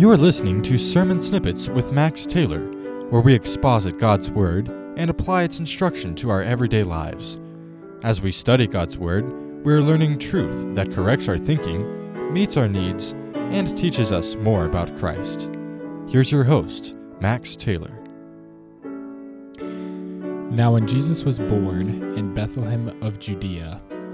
You are listening to Sermon Snippets with Max Taylor, where we exposit God's Word and apply its instruction to our everyday lives. As we study God's Word, we are learning truth that corrects our thinking, meets our needs, and teaches us more about Christ. Here's your host, Max Taylor. Now, when Jesus was born in Bethlehem of Judea,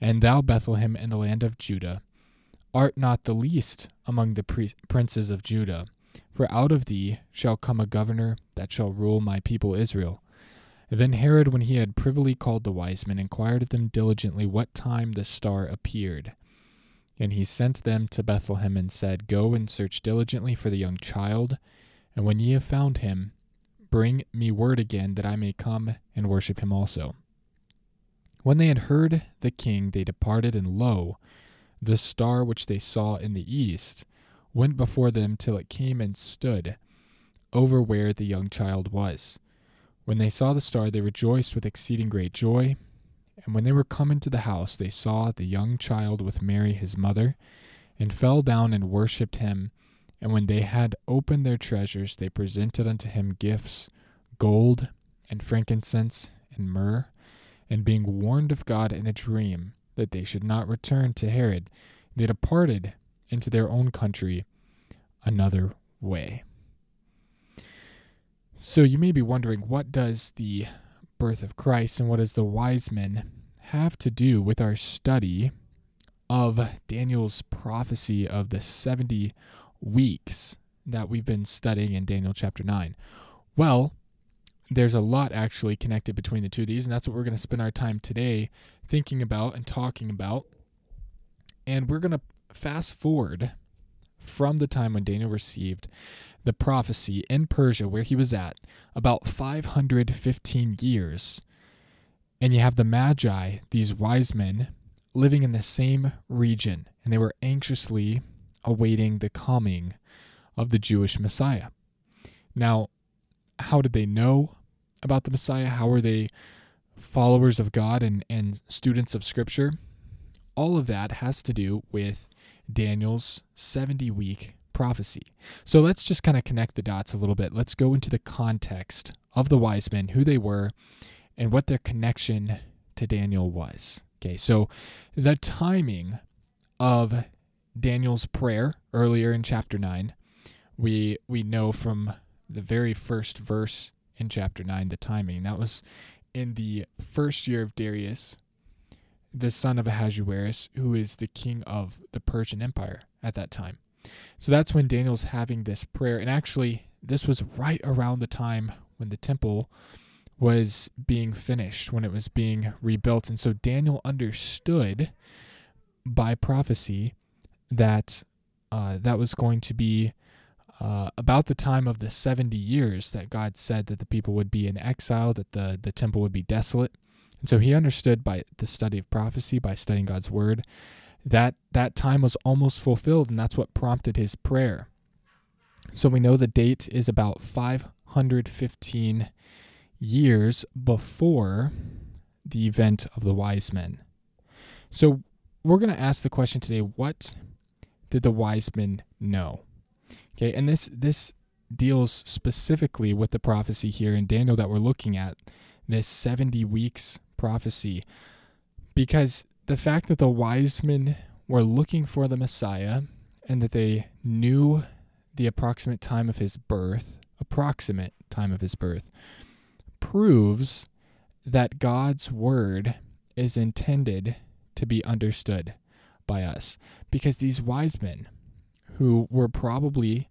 and thou, Bethlehem, in the land of Judah, art not the least among the pre- princes of Judah, for out of thee shall come a governor that shall rule my people Israel. Then Herod, when he had privily called the wise men, inquired of them diligently what time the star appeared. And he sent them to Bethlehem and said, Go and search diligently for the young child, and when ye have found him, bring me word again that I may come and worship him also. When they had heard the king, they departed, and lo, the star which they saw in the east went before them till it came and stood over where the young child was. When they saw the star, they rejoiced with exceeding great joy. And when they were come into the house, they saw the young child with Mary his mother, and fell down and worshipped him. And when they had opened their treasures, they presented unto him gifts, gold, and frankincense, and myrrh. And being warned of God in a dream that they should not return to Herod, they departed into their own country another way. So you may be wondering what does the birth of Christ and what does the wise men have to do with our study of Daniel's prophecy of the 70 weeks that we've been studying in Daniel chapter 9? Well, there's a lot actually connected between the two of these, and that's what we're going to spend our time today thinking about and talking about. And we're going to fast forward from the time when Daniel received the prophecy in Persia, where he was at, about 515 years. And you have the Magi, these wise men, living in the same region, and they were anxiously awaiting the coming of the Jewish Messiah. Now, how did they know about the Messiah? How are they followers of God and, and students of Scripture? All of that has to do with Daniel's 70 week prophecy. So let's just kind of connect the dots a little bit. Let's go into the context of the wise men, who they were, and what their connection to Daniel was. Okay, so the timing of Daniel's prayer earlier in chapter 9, we we know from the very first verse in chapter 9 the timing. That was in the first year of Darius, the son of Ahasuerus, who is the king of the Persian Empire at that time. So that's when Daniel's having this prayer. And actually, this was right around the time when the temple was being finished, when it was being rebuilt. And so Daniel understood by prophecy that uh, that was going to be uh, about the time of the 70 years that God said that the people would be in exile, that the, the temple would be desolate. And so he understood by the study of prophecy, by studying God's word, that that time was almost fulfilled, and that's what prompted his prayer. So we know the date is about 515 years before the event of the wise men. So we're going to ask the question today what did the wise men know? Okay, and this this deals specifically with the prophecy here in Daniel that we're looking at, this 70 weeks prophecy, because the fact that the wise men were looking for the Messiah and that they knew the approximate time of his birth, approximate time of his birth, proves that God's word is intended to be understood by us. Because these wise men, who were probably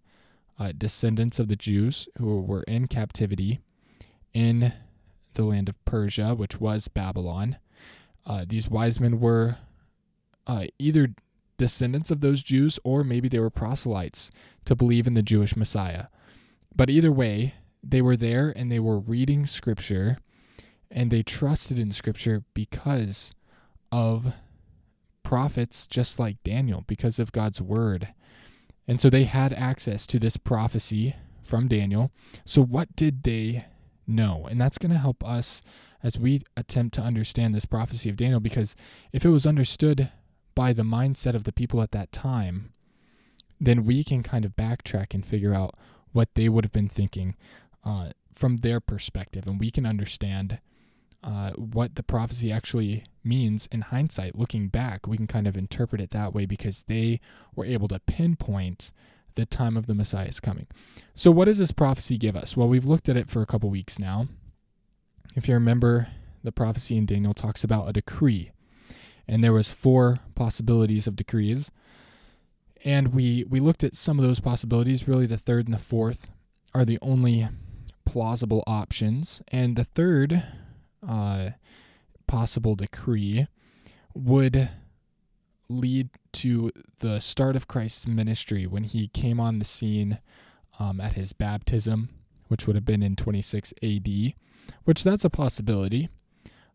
uh, descendants of the Jews who were in captivity in the land of Persia, which was Babylon. Uh, these wise men were uh, either descendants of those Jews or maybe they were proselytes to believe in the Jewish Messiah. but either way, they were there and they were reading scripture and they trusted in scripture because of prophets just like Daniel, because of God's word. And so they had access to this prophecy from Daniel. So, what did they know? And that's going to help us as we attempt to understand this prophecy of Daniel, because if it was understood by the mindset of the people at that time, then we can kind of backtrack and figure out what they would have been thinking uh, from their perspective, and we can understand uh, what the prophecy actually means in hindsight. Looking back, we can kind of interpret it that way because they were able to pinpoint the time of the Messiah's coming. So, what does this prophecy give us? Well, we've looked at it for a couple weeks now. If you remember, the prophecy in Daniel talks about a decree, and there was four possibilities of decrees. And we we looked at some of those possibilities. Really, the third and the fourth are the only plausible options, and the third uh, possible decree would lead to the start of Christ's ministry when he came on the scene um, at his baptism, which would have been in 26 AD, which that's a possibility,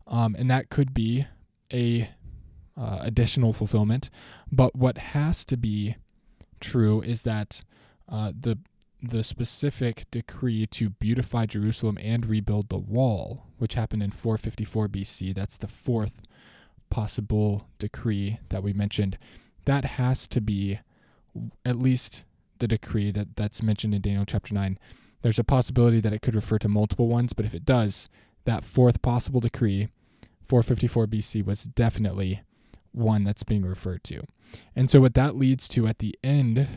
um, and that could be a uh, additional fulfillment. But what has to be true is that uh, the the specific decree to beautify Jerusalem and rebuild the wall, which happened in 454 BC. That's the fourth possible decree that we mentioned. That has to be at least the decree that, that's mentioned in Daniel chapter 9. There's a possibility that it could refer to multiple ones, but if it does, that fourth possible decree, 454 BC, was definitely one that's being referred to. And so, what that leads to at the end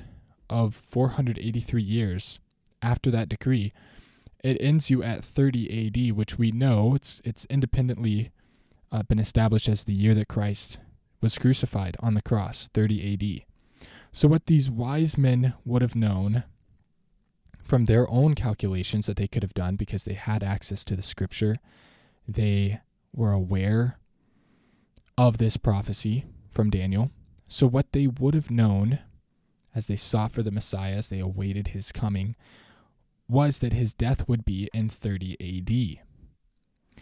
of 483 years after that decree, it ends you at 30 AD, which we know it's it's independently uh, been established as the year that Christ was crucified on the cross, 30 AD. So what these wise men would have known from their own calculations that they could have done because they had access to the scripture, they were aware of this prophecy from Daniel. So what they would have known as they sought for the Messiah, as they awaited his coming, was that his death would be in 30 AD.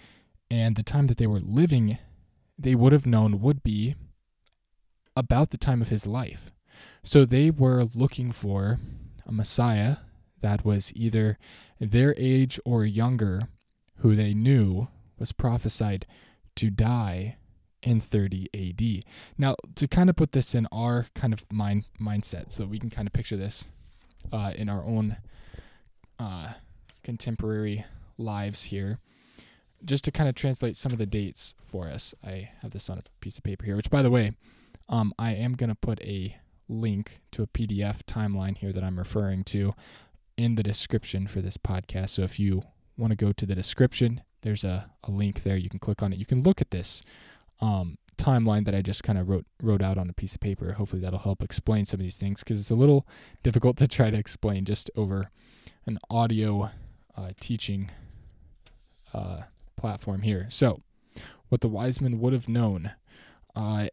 And the time that they were living, they would have known would be about the time of his life. So they were looking for a Messiah that was either their age or younger, who they knew was prophesied to die in 30 AD. Now, to kind of put this in our kind of mind mindset, so we can kind of picture this uh, in our own uh, contemporary lives here, just to kind of translate some of the dates for us. I have this on a piece of paper here, which, by the way, um, I am going to put a link to a PDF timeline here that I'm referring to in the description for this podcast. So if you want to go to the description, there's a, a link there. You can click on it. You can look at this um, timeline that I just kind of wrote wrote out on a piece of paper. Hopefully that'll help explain some of these things because it's a little difficult to try to explain just over an audio uh, teaching uh, platform here. So, what the wise men would have known, uh,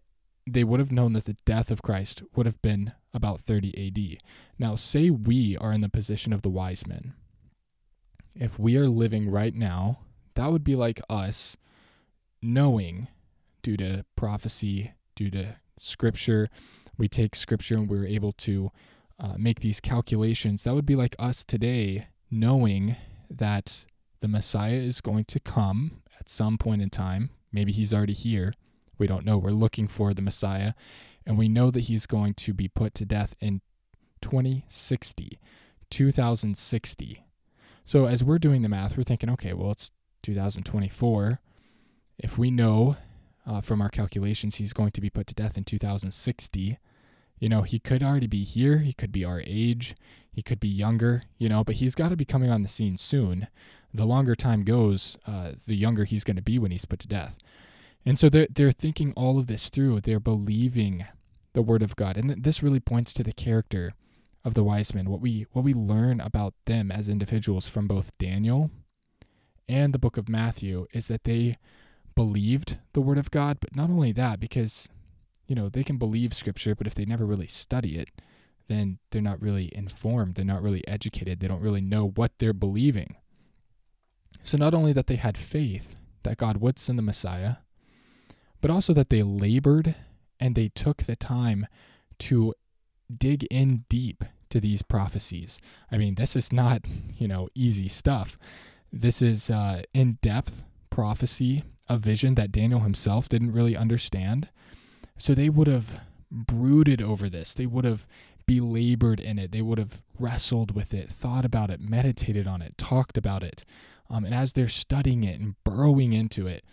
they would have known that the death of Christ would have been about 30 AD. Now, say we are in the position of the wise men. If we are living right now, that would be like us knowing due to prophecy, due to scripture. We take scripture and we're able to uh, make these calculations. That would be like us today knowing that the Messiah is going to come at some point in time. Maybe he's already here. We don't know. We're looking for the Messiah. And we know that he's going to be put to death in 2060, 2060. So as we're doing the math, we're thinking, okay, well, it's 2024. If we know uh, from our calculations, he's going to be put to death in 2060. You know, he could already be here. He could be our age. He could be younger, you know, but he's got to be coming on the scene soon. The longer time goes, uh, the younger he's going to be when he's put to death. And so they're, they're thinking all of this through. They're believing the word of God. And this really points to the character of the wise men, what we, what we learn about them as individuals from both Daniel and the book of Matthew is that they believed the word of God, but not only that, because you know they can believe scripture, but if they never really study it, then they're not really informed, they're not really educated, they don't really know what they're believing. So, not only that they had faith that God would send the Messiah, but also that they labored and they took the time to dig in deep to these prophecies. I mean, this is not, you know, easy stuff. This is uh, in depth prophecy, a vision that Daniel himself didn't really understand. So they would have brooded over this. They would have belabored in it. They would have wrestled with it, thought about it, meditated on it, talked about it. Um, and as they're studying it and burrowing into it,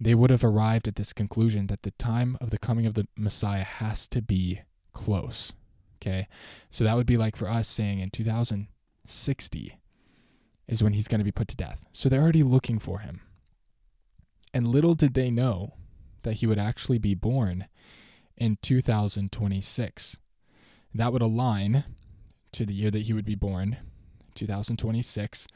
they would have arrived at this conclusion that the time of the coming of the Messiah has to be close. Okay. So that would be like for us saying in 2060 is when he's going to be put to death. So they're already looking for him. And little did they know that he would actually be born in 2026. That would align to the year that he would be born, 2026.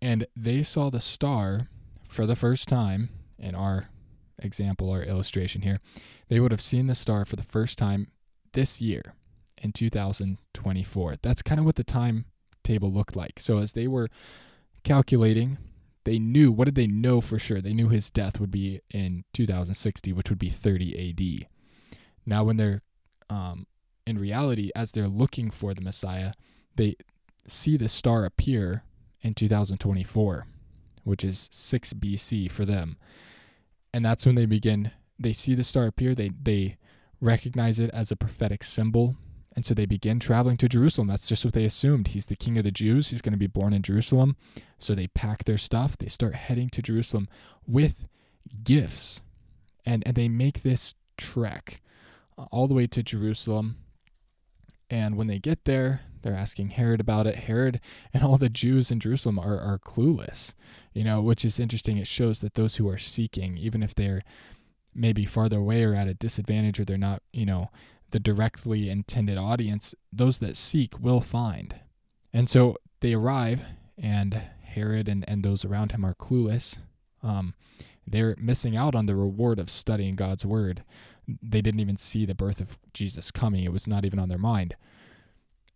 And they saw the star for the first time in our example or illustration here. They would have seen the star for the first time this year in 2024. That's kind of what the timetable looked like. So as they were calculating, they knew what did they know for sure? They knew his death would be in 2060, which would be 30 AD. Now, when they're um, in reality, as they're looking for the Messiah, they see the star appear in 2024, which is 6 BC for them. And that's when they begin, they see the star appear, they, they recognize it as a prophetic symbol and so they begin traveling to Jerusalem. That's just what they assumed. He's the king of the Jews. He's going to be born in Jerusalem. So they pack their stuff. They start heading to Jerusalem with gifts. And, and they make this trek uh, all the way to Jerusalem. And when they get there, they're asking Herod about it. Herod and all the Jews in Jerusalem are, are clueless, you know, which is interesting. It shows that those who are seeking, even if they're maybe farther away or at a disadvantage or they're not, you know, the directly intended audience, those that seek will find. And so they arrive, and Herod and, and those around him are clueless. Um, they're missing out on the reward of studying God's word. They didn't even see the birth of Jesus coming, it was not even on their mind.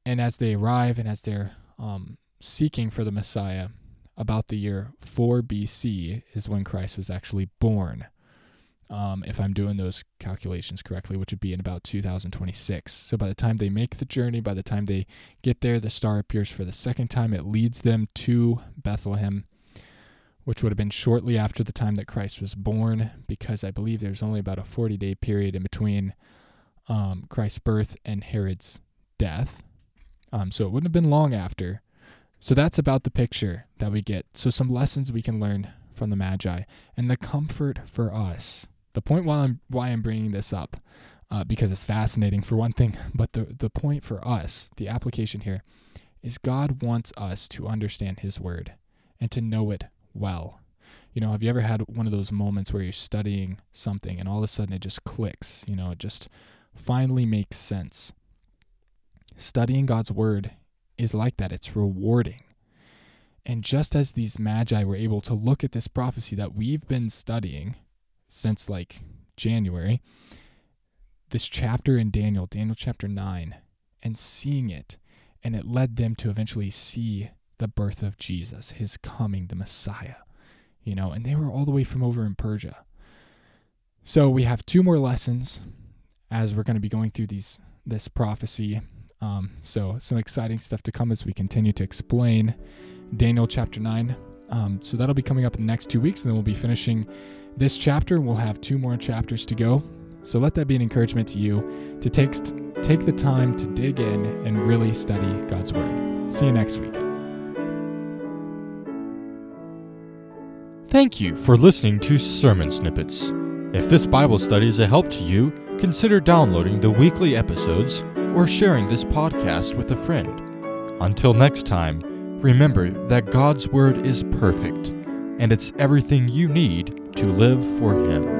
And as they arrive and as they're um, seeking for the Messiah, about the year 4 BC is when Christ was actually born um, if I'm doing those calculations correctly, which would be in about 2026. So by the time they make the journey, by the time they get there, the star appears for the second time. It leads them to Bethlehem, which would have been shortly after the time that Christ was born, because I believe there's only about a 40 day period in between um, Christ's birth and Herod's death. Um, so it wouldn't have been long after. So that's about the picture that we get. So some lessons we can learn from the Magi and the comfort for us the point why I'm why I'm bringing this up, uh, because it's fascinating for one thing, but the the point for us, the application here, is God wants us to understand His Word and to know it well. You know, have you ever had one of those moments where you're studying something and all of a sudden it just clicks? You know, it just finally makes sense. Studying God's Word is like that. It's rewarding. And just as these magi were able to look at this prophecy that we've been studying since like January, this chapter in Daniel, Daniel chapter 9, and seeing it. And it led them to eventually see the birth of Jesus, his coming, the Messiah. You know, and they were all the way from over in Persia. So we have two more lessons as we're going to be going through these this prophecy. Um, so some exciting stuff to come as we continue to explain Daniel chapter 9. Um, so that'll be coming up in the next two weeks, and then we'll be finishing this chapter. We'll have two more chapters to go. So let that be an encouragement to you to take, take the time to dig in and really study God's Word. See you next week. Thank you for listening to Sermon Snippets. If this Bible study is a help to you, consider downloading the weekly episodes or sharing this podcast with a friend. Until next time, remember that God's Word is perfect, and it's everything you need to live for Him.